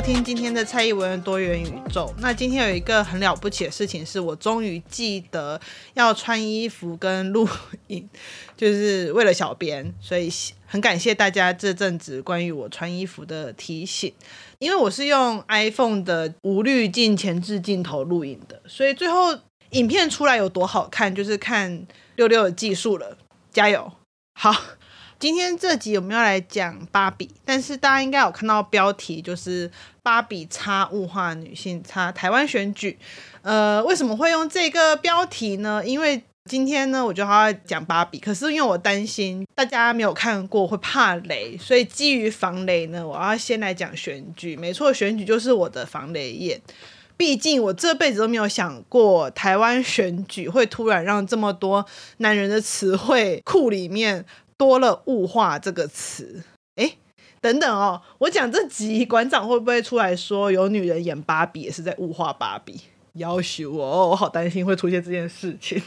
收听今天的蔡宜文多元宇宙。那今天有一个很了不起的事情，是我终于记得要穿衣服跟录影，就是为了小编，所以很感谢大家这阵子关于我穿衣服的提醒。因为我是用 iPhone 的无滤镜前置镜头录影的，所以最后影片出来有多好看，就是看六六的技术了。加油，好。今天这集我们要来讲芭比，但是大家应该有看到标题，就是芭比插物化女性插台湾选举。呃，为什么会用这个标题呢？因为今天呢，我就要讲芭比，可是因为我担心大家没有看过会怕雷，所以基于防雷呢，我要先来讲选举。没错，选举就是我的防雷眼。毕竟我这辈子都没有想过台湾选举会突然让这么多男人的词汇库里面。多了“物化”这个词，哎，等等哦，我讲这集馆长会不会出来说有女人演芭比也是在物化芭比？要求哦，我好担心会出现这件事情。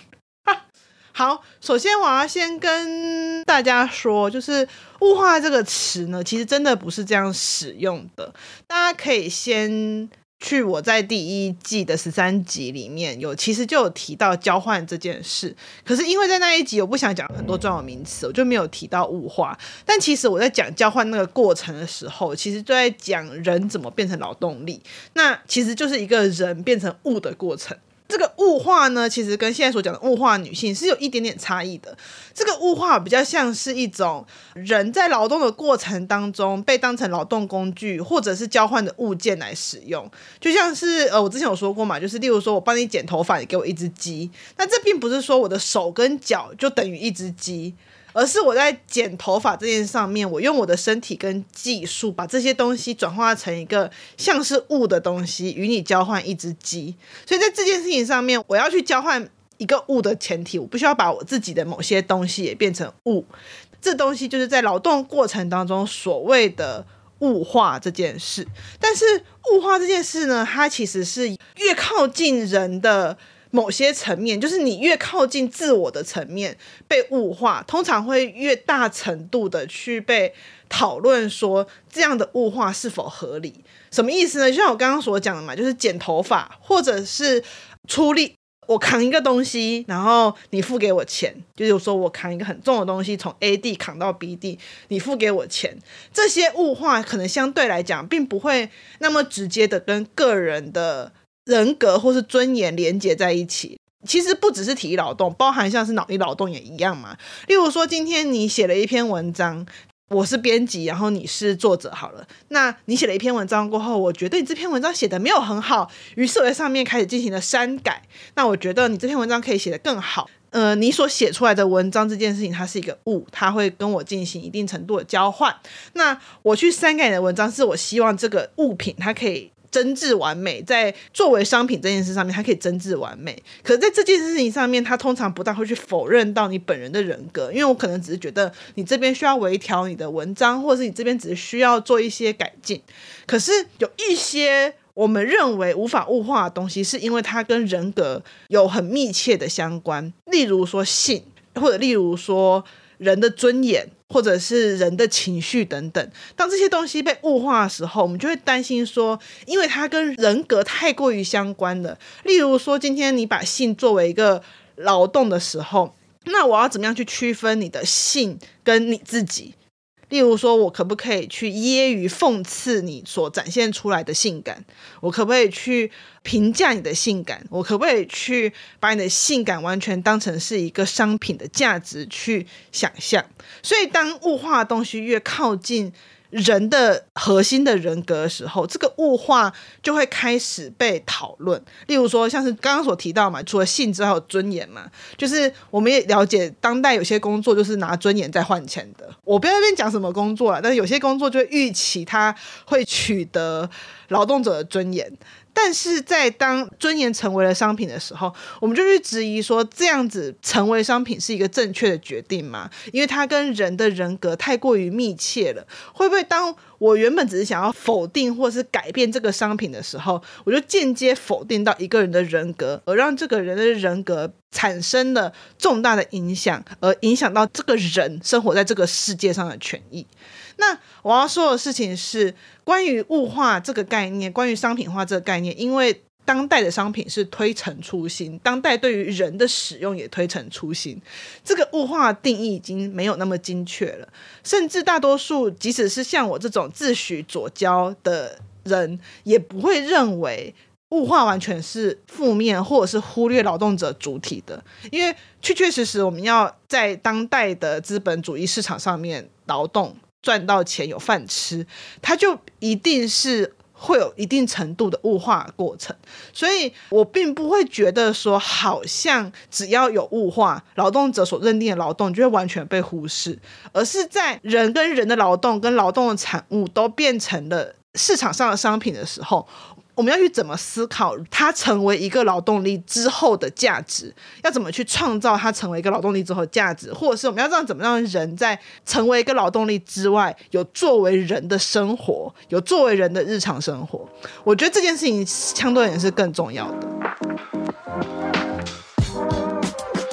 好，首先我要先跟大家说，就是“物化”这个词呢，其实真的不是这样使用的，大家可以先。去我在第一季的十三集里面有，其实就有提到交换这件事。可是因为在那一集我不想讲很多专有名词，我就没有提到物化。但其实我在讲交换那个过程的时候，其实就在讲人怎么变成劳动力。那其实就是一个人变成物的过程。这个物化呢，其实跟现在所讲的物化女性是有一点点差异的。这个物化比较像是一种人在劳动的过程当中被当成劳动工具，或者是交换的物件来使用。就像是呃，我之前有说过嘛，就是例如说我帮你剪头发，你给我一只鸡，那这并不是说我的手跟脚就等于一只鸡。而是我在剪头发这件上面，我用我的身体跟技术把这些东西转化成一个像是物的东西，与你交换一只鸡。所以在这件事情上面，我要去交换一个物的前提，我不需要把我自己的某些东西也变成物。这东西就是在劳动过程当中所谓的物化这件事。但是物化这件事呢，它其实是越靠近人的。某些层面，就是你越靠近自我的层面被物化，通常会越大程度的去被讨论说这样的物化是否合理？什么意思呢？就像我刚刚所讲的嘛，就是剪头发或者是出力，我扛一个东西，然后你付给我钱，就是说我扛一个很重的东西从 A 地扛到 B 地，你付给我钱，这些物化可能相对来讲并不会那么直接的跟个人的。人格或是尊严连接在一起，其实不只是体力劳动，包含像是脑力劳动也一样嘛。例如说，今天你写了一篇文章，我是编辑，然后你是作者，好了，那你写了一篇文章过后，我觉得你这篇文章写的没有很好，于是我在上面开始进行了删改。那我觉得你这篇文章可以写得更好。呃，你所写出来的文章这件事情，它是一个物，它会跟我进行一定程度的交换。那我去删改你的文章，是我希望这个物品它可以。真挚完美，在作为商品这件事上面，它可以真挚完美。可是在这件事情上面，它通常不大会去否认到你本人的人格，因为我可能只是觉得你这边需要微调你的文章，或者是你这边只是需要做一些改进。可是有一些我们认为无法物化的东西，是因为它跟人格有很密切的相关，例如说性，或者例如说人的尊严。或者是人的情绪等等，当这些东西被物化的时候，我们就会担心说，因为它跟人格太过于相关了。例如说，今天你把性作为一个劳动的时候，那我要怎么样去区分你的性跟你自己？例如说，我可不可以去揶揄、讽刺你所展现出来的性感？我可不可以去评价你的性感？我可不可以去把你的性感完全当成是一个商品的价值去想象？所以，当物化的东西越靠近，人的核心的人格的时候，这个物化就会开始被讨论。例如说，像是刚刚所提到嘛，除了性之外，有尊严嘛。就是我们也了解，当代有些工作就是拿尊严在换钱的。我不要在那边讲什么工作了，但是有些工作就会预期它会取得劳动者的尊严。但是在当尊严成为了商品的时候，我们就去质疑说，这样子成为商品是一个正确的决定吗？因为它跟人的人格太过于密切了，会不会当我原本只是想要否定或是改变这个商品的时候，我就间接否定到一个人的人格，而让这个人的人格产生了重大的影响，而影响到这个人生活在这个世界上的权益？那我要说的事情是关于物化这个概念，关于商品化这个概念，因为当代的商品是推陈出新，当代对于人的使用也推陈出新，这个物化定义已经没有那么精确了，甚至大多数即使是像我这种自诩左交的人，也不会认为物化完全是负面，或者是忽略劳动者主体的，因为确确实实我们要在当代的资本主义市场上面劳动。赚到钱有饭吃，他就一定是会有一定程度的物化过程，所以我并不会觉得说，好像只要有物化，劳动者所认定的劳动就会完全被忽视，而是在人跟人的劳动跟劳动的产物都变成了市场上的商品的时候。我们要去怎么思考它成为一个劳动力之后的价值？要怎么去创造它成为一个劳动力之后的价值？或者是我们要让怎么让人在成为一个劳动力之外，有作为人的生活，有作为人的日常生活？我觉得这件事情相对而言是更重要的。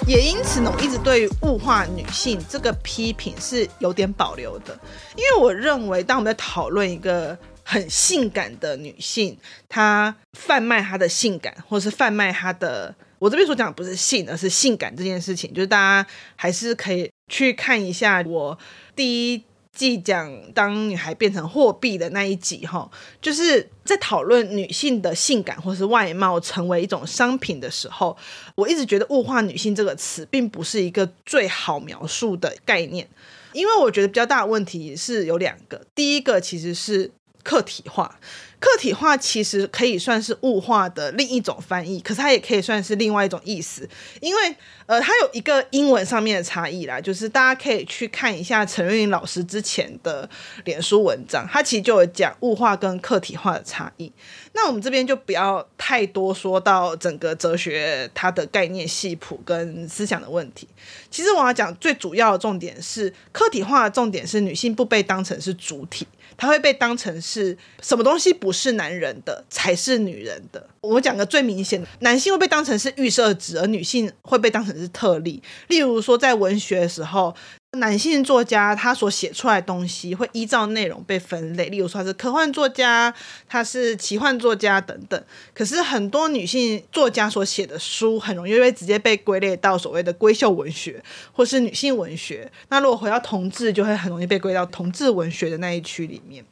也因此呢，我一直对于物化女性这个批评是有点保留的，因为我认为当我们在讨论一个。很性感的女性，她贩卖她的性感，或是贩卖她的，我这边所讲的不是性，而是性感这件事情，就是大家还是可以去看一下我第一季讲当女孩变成货币的那一集哈，就是在讨论女性的性感或是外貌成为一种商品的时候，我一直觉得物化女性这个词并不是一个最好描述的概念，因为我觉得比较大的问题是有两个，第一个其实是。客体化，客体化其实可以算是物化的另一种翻译，可是它也可以算是另外一种意思，因为呃，它有一个英文上面的差异啦，就是大家可以去看一下陈瑞麟老师之前的脸书文章，他其实就有讲物化跟客体化的差异。那我们这边就不要太多说到整个哲学它的概念系谱跟思想的问题。其实我要讲最主要的重点是，客体化的重点是女性不被当成是主体。他会被当成是什么东西不是男人的才是女人的。我讲个最明显的，男性会被当成是预设值，而女性会被当成是特例。例如说，在文学的时候。男性作家他所写出来的东西会依照内容被分类，例如说他是科幻作家，他是奇幻作家等等。可是很多女性作家所写的书很容易会直接被归类到所谓的闺秀文学或是女性文学。那如果回到同志，就会很容易被归到同志文学的那一区里面。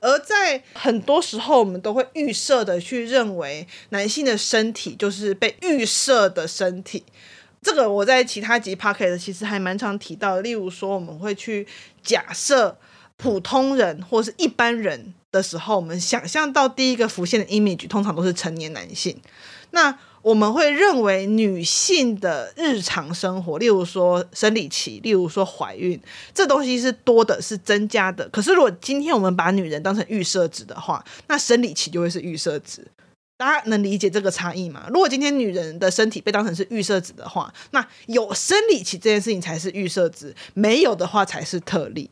而在很多时候，我们都会预设的去认为男性的身体就是被预设的身体。这个我在其他集 p o c a s t 其实还蛮常提到，例如说我们会去假设普通人或是一般人的时候，我们想象到第一个浮现的 image 通常都是成年男性。那我们会认为女性的日常生活，例如说生理期，例如说怀孕，这东西是多的，是增加的。可是如果今天我们把女人当成预设值的话，那生理期就会是预设值。大家能理解这个差异吗？如果今天女人的身体被当成是预设值的话，那有生理期这件事情才是预设值，没有的话才是特例。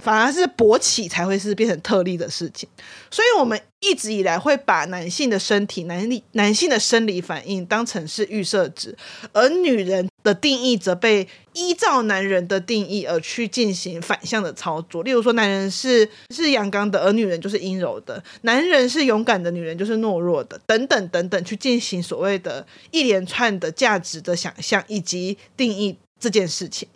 反而是勃起才会是变成特例的事情，所以我们一直以来会把男性的身体、男力、男性的生理反应当成是预设值，而女人的定义则被依照男人的定义而去进行反向的操作。例如说，男人是是阳刚的，而女人就是阴柔的；男人是勇敢的，女人就是懦弱的，等等等等，去进行所谓的一连串的价值的想象以及定义这件事情。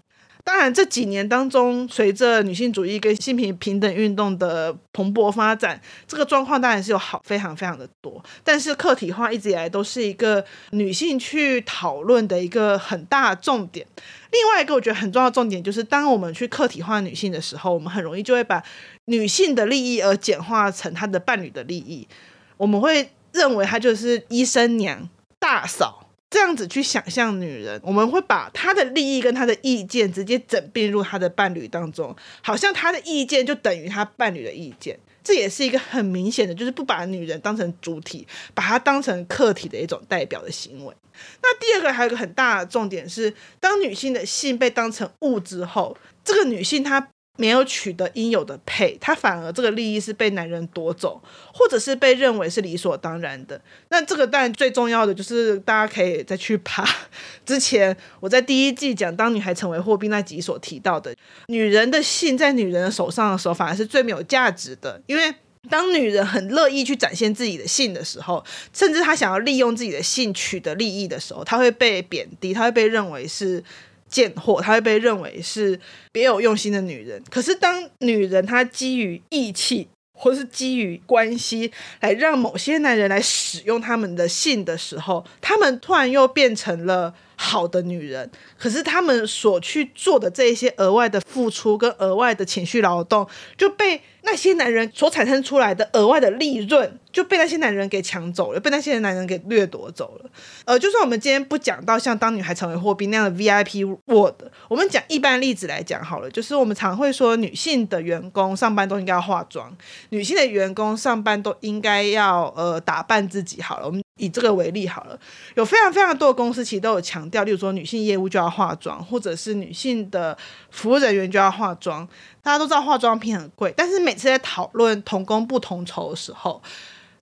当然，这几年当中，随着女性主义跟性平平等运动的蓬勃发展，这个状况当然是有好非常非常的多。但是，客体化一直以来都是一个女性去讨论的一个很大重点。另外一个我觉得很重要的重点就是，当我们去客体化女性的时候，我们很容易就会把女性的利益而简化成她的伴侣的利益。我们会认为她就是医生娘、大嫂。这样子去想象女人，我们会把她的利益跟她的意见直接整并入她的伴侣当中，好像她的意见就等于她伴侣的意见。这也是一个很明显的，就是不把女人当成主体，把她当成客体的一种代表的行为。那第二个还有一个很大的重点是，当女性的性被当成物之后，这个女性她。没有取得应有的配，他反而这个利益是被男人夺走，或者是被认为是理所当然的。那这个当然最重要的就是大家可以再去爬之前我在第一季讲当女孩成为货币那集所提到的，女人的性在女人的手上的时候反而是最没有价值的，因为当女人很乐意去展现自己的性的时候，甚至她想要利用自己的性取得利益的时候，她会被贬低，她会被认为是。贱货，她会被认为是别有用心的女人。可是，当女人她基于义气，或是基于关系，来让某些男人来使用他们的性的时候，他们突然又变成了好的女人。可是，他们所去做的这一些额外的付出跟额外的情绪劳动，就被那些男人所产生出来的额外的利润。就被那些男人给抢走了，被那些男人给掠夺走了。呃，就算我们今天不讲到像当女孩成为货币那样的 VIP word，我们讲一般例子来讲好了。就是我们常会说，女性的员工上班都应该要化妆，女性的员工上班都应该要呃打扮自己。好了，我们以这个为例好了，有非常非常多的公司其实都有强调，例如说女性业务就要化妆，或者是女性的服务人员就要化妆。大家都知道化妆品很贵，但是每次在讨论同工不同酬的时候，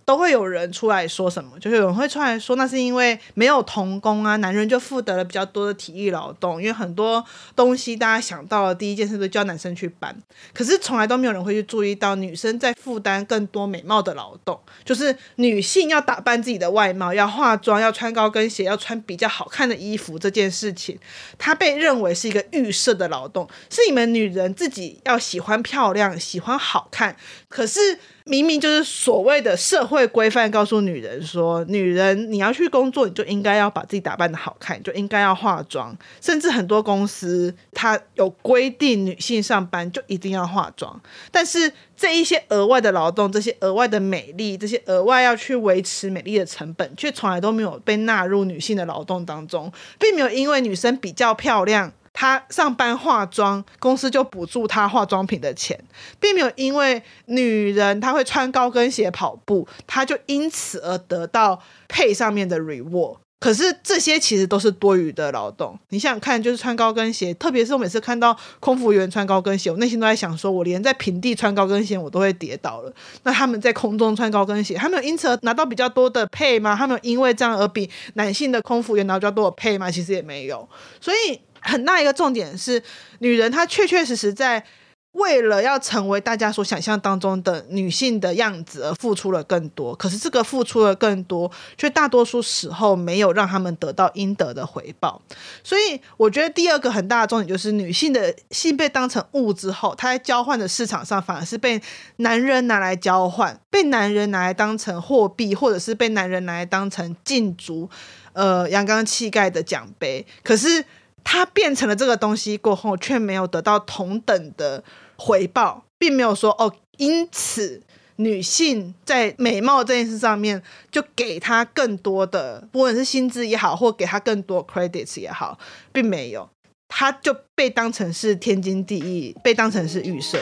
都会有人出来说什么，就是有人会出来说，那是因为没有童工啊，男人就负责了比较多的体力劳动，因为很多东西大家想到的第一件事都叫男生去搬，可是从来都没有人会去注意到女生在负担更多美貌的劳动，就是女性要打扮自己的外貌，要化妆，要穿高跟鞋，要穿比较好看的衣服这件事情，它被认为是一个预设的劳动，是你们女人自己要喜欢漂亮，喜欢好看，可是。明明就是所谓的社会规范，告诉女人说，女人你要去工作，你就应该要把自己打扮的好看，就应该要化妆。甚至很多公司它有规定，女性上班就一定要化妆。但是这一些额外的劳动，这些额外的美丽，这些额外要去维持美丽的成本，却从来都没有被纳入女性的劳动当中，并没有因为女生比较漂亮。她上班化妆，公司就补助她化妆品的钱，并没有因为女人她会穿高跟鞋跑步，她就因此而得到配上面的 reward。可是这些其实都是多余的劳动。你想想看，就是穿高跟鞋，特别是我每次看到空服员穿高跟鞋，我内心都在想说，我连在平地穿高跟鞋我都会跌倒了。那他们在空中穿高跟鞋，他们有因此而拿到比较多的配吗？他们因为这样而比男性的空服员拿到比较多的配吗？其实也没有。所以。很大一个重点是，女人她确确实实在为了要成为大家所想象当中的女性的样子而付出了更多。可是这个付出了更多，却大多数时候没有让他们得到应得的回报。所以，我觉得第二个很大的重点就是，女性的性被当成物之后，她在交换的市场上反而是被男人拿来交换，被男人拿来当成货币，或者是被男人拿来当成竞逐呃阳刚气概的奖杯。可是。他变成了这个东西过后，却没有得到同等的回报，并没有说哦，因此女性在美貌这件事上面就给她更多的，不管是薪资也好，或给她更多 credits 也好，并没有，她就被当成是天经地义，被当成是预设。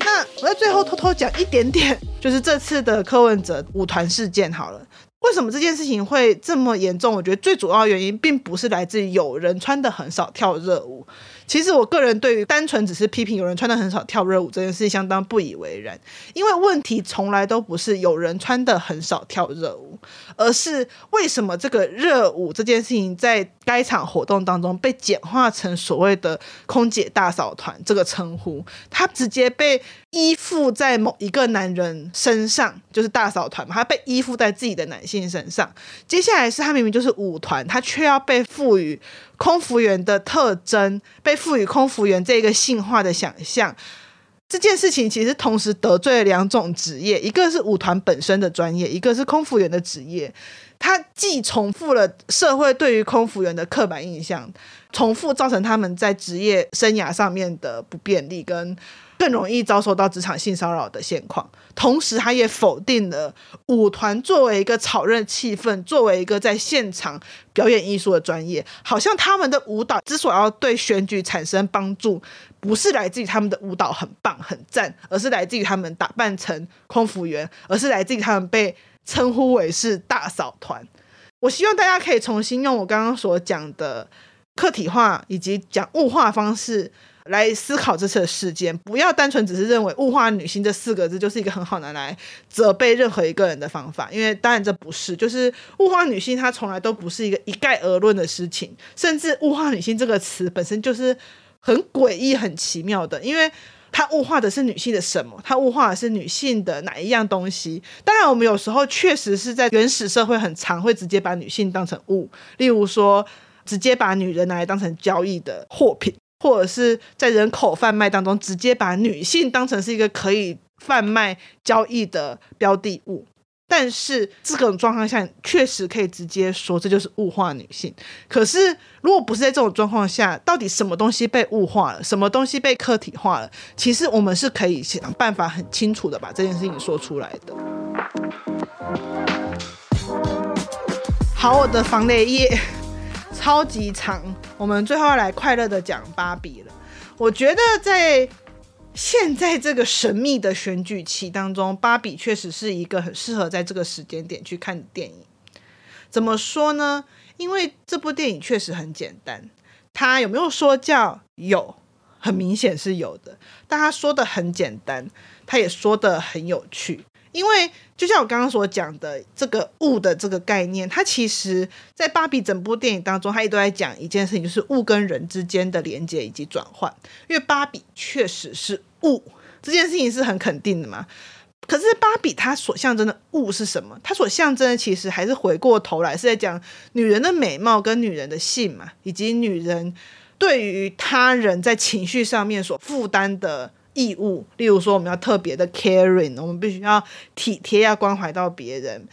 那我在最后偷偷讲一点点，就是这次的柯文哲舞团事件好了。为什么这件事情会这么严重？我觉得最主要原因并不是来自于有人穿的很少跳热舞。其实我个人对于单纯只是批评有人穿得很少跳热舞这件事相当不以为然，因为问题从来都不是有人穿得很少跳热舞，而是为什么这个热舞这件事情在该场活动当中被简化成所谓的“空姐大嫂团”这个称呼，它直接被依附在某一个男人身上，就是大嫂团嘛，他被依附在自己的男性身上。接下来是他明明就是舞团，他却要被赋予。空服员的特征被赋予空服员这个性化的想象，这件事情其实同时得罪了两种职业，一个是舞团本身的专业，一个是空服员的职业。它既重复了社会对于空服员的刻板印象，重复造成他们在职业生涯上面的不便利跟更容易遭受到职场性骚扰的现况。同时，他也否定了舞团作为一个炒热气氛、作为一个在现场表演艺术的专业，好像他们的舞蹈之所以要对选举产生帮助，不是来自于他们的舞蹈很棒很赞，而是来自于他们打扮成空服员，而是来自于他们被称呼为是大嫂团。我希望大家可以重新用我刚刚所讲的客体化以及讲物化方式来思考这次的事件，不要单纯只是认为“物化女性”这四个字就是一个很好拿来责备任何一个人的方法，因为当然这不是，就是物化女性，它从来都不是一个一概而论的事情，甚至“物化女性”这个词本身就是很诡异、很奇妙的，因为它物化的是女性的什么？它物化的是女性的哪一样东西？当然，我们有时候确实是在原始社会很常会直接把女性当成物，例如说直接把女人拿来当成交易的货品，或者是在人口贩卖当中直接把女性当成是一个可以贩卖交易的标的物。但是这种状况下，确实可以直接说这就是物化女性。可是，如果不是在这种状况下，到底什么东西被物化了，什么东西被客体化了？其实我们是可以想办法很清楚的把这件事情说出来的。好，我的防雷液超级长，我们最后要来快乐的讲芭比了。我觉得在。现在这个神秘的选举期当中，芭比确实是一个很适合在这个时间点去看的电影。怎么说呢？因为这部电影确实很简单。它有没有说教？有，很明显是有的。但他说的很简单，他也说的很有趣。因为就像我刚刚所讲的，这个物的这个概念，它其实在芭比整部电影当中，它一直都在讲一件事情，就是物跟人之间的连接以及转换。因为芭比确实是物，这件事情是很肯定的嘛。可是芭比它所象征的物是什么？它所象征的其实还是回过头来是在讲女人的美貌跟女人的性嘛，以及女人对于他人在情绪上面所负担的。义务，例如说，我们要特别的 caring，我们必须要体贴，要关怀到别人。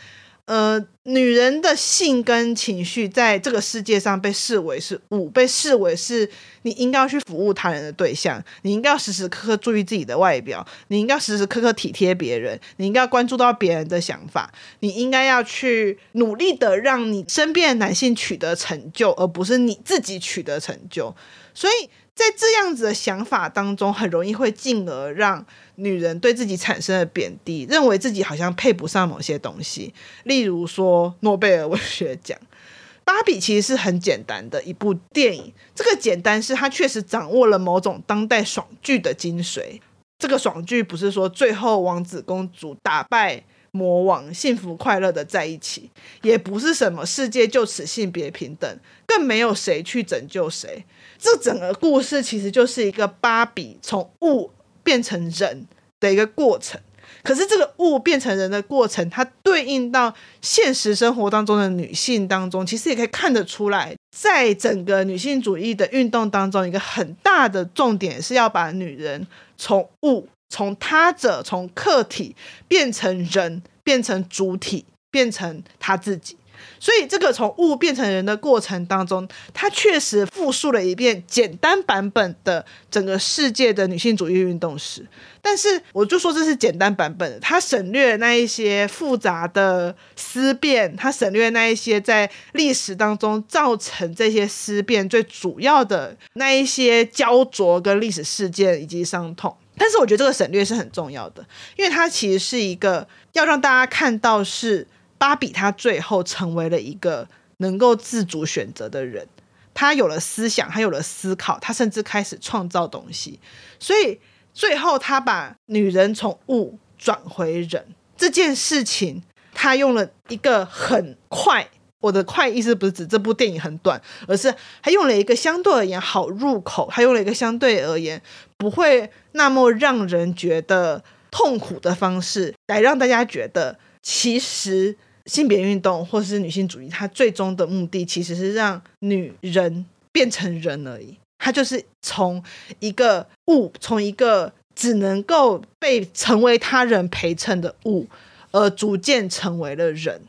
呃，女人的性跟情绪在这个世界上被视为是五，被视为是你应该要去服务他人的对象，你应该要时时刻刻注意自己的外表，你应该要时时刻刻体贴别人，你应该要关注到别人的想法，你应该要去努力的让你身边的男性取得成就，而不是你自己取得成就。所以。在这样子的想法当中，很容易会进而让女人对自己产生了贬低，认为自己好像配不上某些东西。例如说，诺贝尔文学奖。芭比其实是很简单的一部电影，这个简单是它确实掌握了某种当代爽剧的精髓。这个爽剧不是说最后王子公主打败魔王，幸福快乐的在一起，也不是什么世界就此性别平等，更没有谁去拯救谁。这整个故事其实就是一个芭比从物变成人的一个过程。可是这个物变成人的过程，它对应到现实生活当中的女性当中，其实也可以看得出来，在整个女性主义的运动当中，一个很大的重点是要把女人从物、从他者、从客体变成人，变成主体，变成他自己。所以，这个从物变成人的过程当中，它确实复述了一遍简单版本的整个世界的女性主义运动史。但是，我就说这是简单版本，它省略那一些复杂的思辨，它省略那一些在历史当中造成这些思辨最主要的那一些焦灼跟历史事件以及伤痛。但是，我觉得这个省略是很重要的，因为它其实是一个要让大家看到是。芭比她最后成为了一个能够自主选择的人，她有了思想，她有了思考，她甚至开始创造东西。所以最后，她把女人从物转回人这件事情，她用了一个很快，我的快意思不是指这部电影很短，而是她用了一个相对而言好入口，她用了一个相对而言不会那么让人觉得痛苦的方式，来让大家觉得其实。性别运动或是女性主义，它最终的目的其实是让女人变成人而已。它就是从一个物，从一个只能够被成为他人陪衬的物，而逐渐成为了人。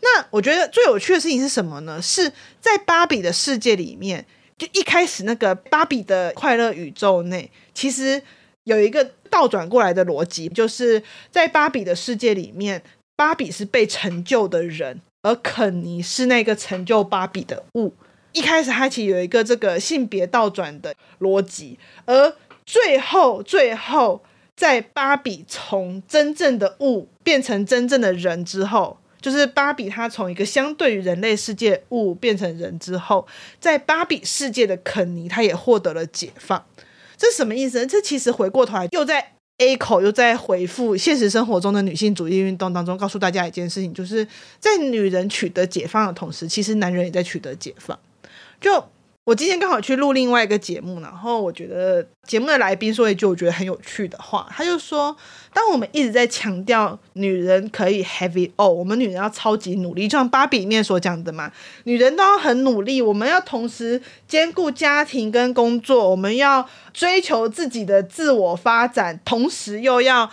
那我觉得最有趣的事情是什么呢？是在芭比的世界里面，就一开始那个芭比的快乐宇宙内，其实有一个倒转过来的逻辑，就是在芭比的世界里面，芭比是被成就的人，而肯尼是那个成就芭比的物。一开始，他其实有一个这个性别倒转的逻辑，而最后，最后，在芭比从真正的物变成真正的人之后，就是芭比她从一个相对于人类世界物变成人之后，在芭比世界的肯尼，他也获得了解放。这什么意思呢？这其实回过头来又在 A 口又在回复现实生活中的女性主义运动当中，告诉大家一件事情，就是在女人取得解放的同时，其实男人也在取得解放。就我今天刚好去录另外一个节目，然后我觉得节目的来宾说一句我觉得很有趣的话，他就说：当我们一直在强调女人可以 have it all，我们女人要超级努力，就像芭比里面所讲的嘛，女人都要很努力，我们要同时兼顾家庭跟工作，我们要追求自己的自我发展，同时又要。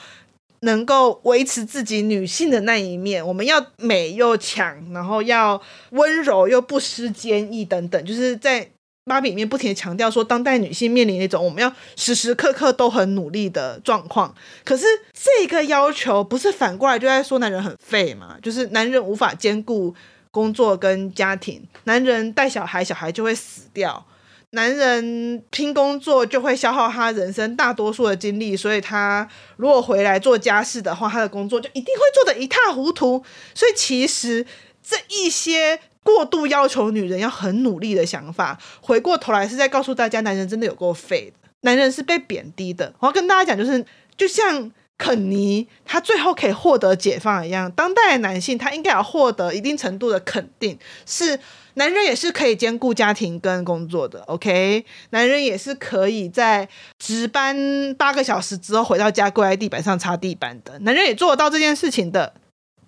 能够维持自己女性的那一面，我们要美又强，然后要温柔又不失坚毅等等，就是在芭比里面不停地强调说，当代女性面临一种我们要时时刻刻都很努力的状况。可是这个要求不是反过来就在说男人很废嘛？就是男人无法兼顾工作跟家庭，男人带小孩，小孩就会死掉。男人拼工作就会消耗他人生大多数的精力，所以他如果回来做家事的话，他的工作就一定会做得一塌糊涂。所以其实这一些过度要求女人要很努力的想法，回过头来是在告诉大家，男人真的有够废的，男人是被贬低的。我要跟大家讲，就是就像肯尼他最后可以获得解放一样，当代男性他应该要获得一定程度的肯定，是。男人也是可以兼顾家庭跟工作的，OK？男人也是可以在值班八个小时之后回到家跪在地板上擦地板的，男人也做得到这件事情的，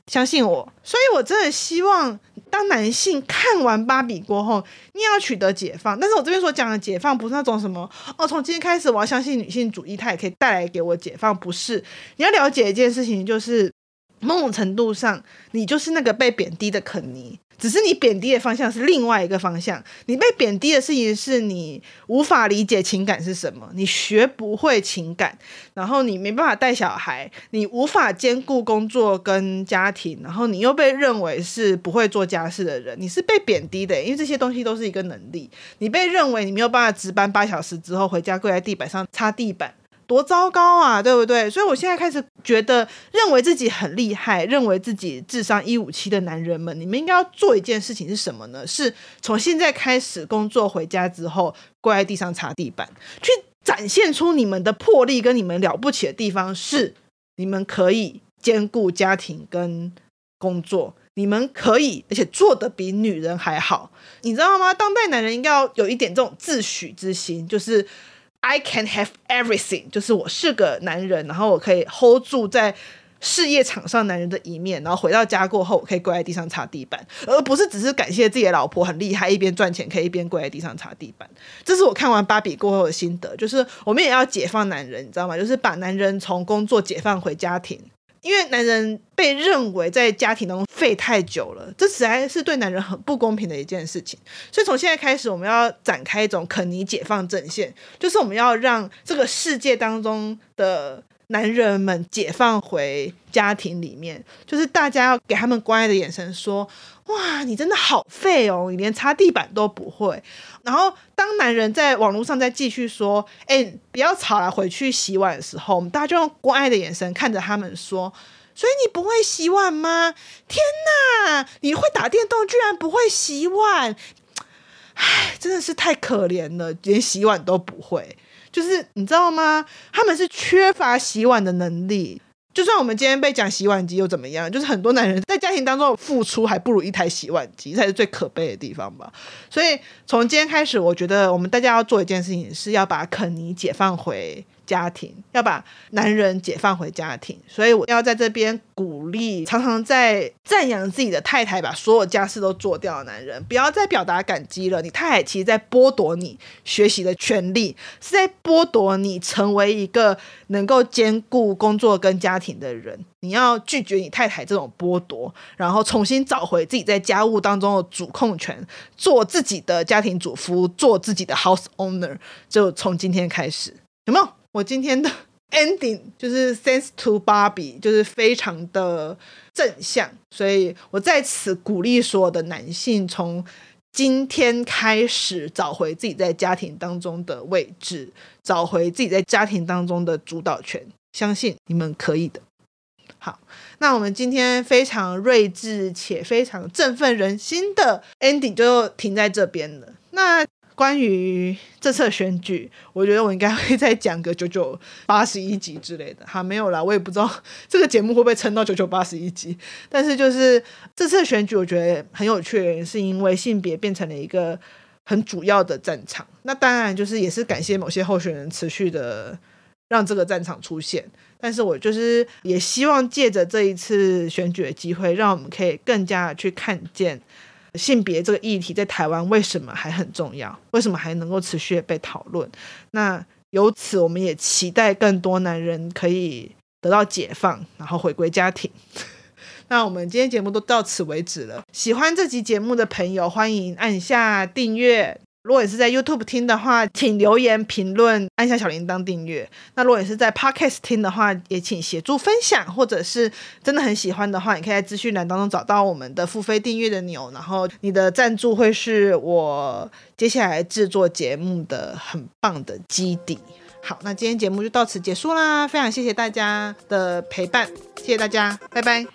相信我。所以我真的希望，当男性看完芭比过后，你要取得解放。但是我这边所讲的解放，不是那种什么哦，从今天开始我要相信女性主义，它也可以带来给我解放，不是。你要了解一件事情，就是某种程度上，你就是那个被贬低的肯尼。只是你贬低的方向是另外一个方向，你被贬低的事情是你无法理解情感是什么，你学不会情感，然后你没办法带小孩，你无法兼顾工作跟家庭，然后你又被认为是不会做家事的人，你是被贬低的，因为这些东西都是一个能力，你被认为你没有办法值班八小时之后回家跪在地板上擦地板。多糟糕啊，对不对？所以我现在开始觉得，认为自己很厉害，认为自己智商一五七的男人们，你们应该要做一件事情是什么呢？是从现在开始工作回家之后，跪在地上擦地板，去展现出你们的魄力跟你们了不起的地方，是你们可以兼顾家庭跟工作，你们可以，而且做得比女人还好，你知道吗？当代男人应该要有一点这种自诩之心，就是。I can have everything，就是我是个男人，然后我可以 hold 住在事业场上男人的一面，然后回到家过后，我可以跪在地上擦地板，而不是只是感谢自己的老婆很厉害，一边赚钱可以一边跪在地上擦地板。这是我看完芭比过后的心得，就是我们也要解放男人，你知道吗？就是把男人从工作解放回家庭。因为男人被认为在家庭当中废太久了，这实在是对男人很不公平的一件事情。所以从现在开始，我们要展开一种肯尼解放阵线，就是我们要让这个世界当中的男人们解放回家庭里面，就是大家要给他们关爱的眼神，说。哇，你真的好废哦！你连擦地板都不会。然后，当男人在网络上再继续说：“哎，不要吵了，回去洗碗”的时候，我们大家就用关爱的眼神看着他们说：“所以你不会洗碗吗？天哪，你会打电动，居然不会洗碗！唉，真的是太可怜了，连洗碗都不会。就是你知道吗？他们是缺乏洗碗的能力。”就算我们今天被讲洗碗机又怎么样？就是很多男人在家庭当中付出还不如一台洗碗机，才是最可悲的地方吧。所以从今天开始，我觉得我们大家要做一件事情，是要把肯尼解放回家庭，要把男人解放回家庭，所以我要在这边鼓励常常在赞扬自己的太太把所有家事都做掉的男人，不要再表达感激了。你太太其实在剥夺你学习的权利，是在剥夺你成为一个能够兼顾工作跟家庭的人。你要拒绝你太太这种剥夺，然后重新找回自己在家务当中的主控权，做自己的家庭主妇，做自己的 house owner。就从今天开始，有没有？我今天的 ending 就是 thanks to Barbie，就是非常的正向，所以我在此鼓励所有的男性，从今天开始找回自己在家庭当中的位置，找回自己在家庭当中的主导权，相信你们可以的。好，那我们今天非常睿智且非常振奋人心的 ending 就停在这边了。那。关于这次选举，我觉得我应该会再讲个九九八十一集之类的。哈，没有啦，我也不知道这个节目会不会撑到九九八十一集。但是就是这次选举，我觉得很有趣的原因，是因为性别变成了一个很主要的战场。那当然就是也是感谢某些候选人持续的让这个战场出现。但是我就是也希望借着这一次选举的机会，让我们可以更加的去看见。性别这个议题在台湾为什么还很重要？为什么还能够持续被讨论？那由此，我们也期待更多男人可以得到解放，然后回归家庭。那我们今天节目都到此为止了。喜欢这集节目的朋友，欢迎按下订阅。如果你是在 YouTube 听的话，请留言评论，按下小铃铛订阅。那如果你是在 Podcast 听的话，也请协助分享，或者是真的很喜欢的话，你可以在资讯栏当中找到我们的付费订阅的钮，然后你的赞助会是我接下来制作节目的很棒的基底。好，那今天节目就到此结束啦，非常谢谢大家的陪伴，谢谢大家，拜拜。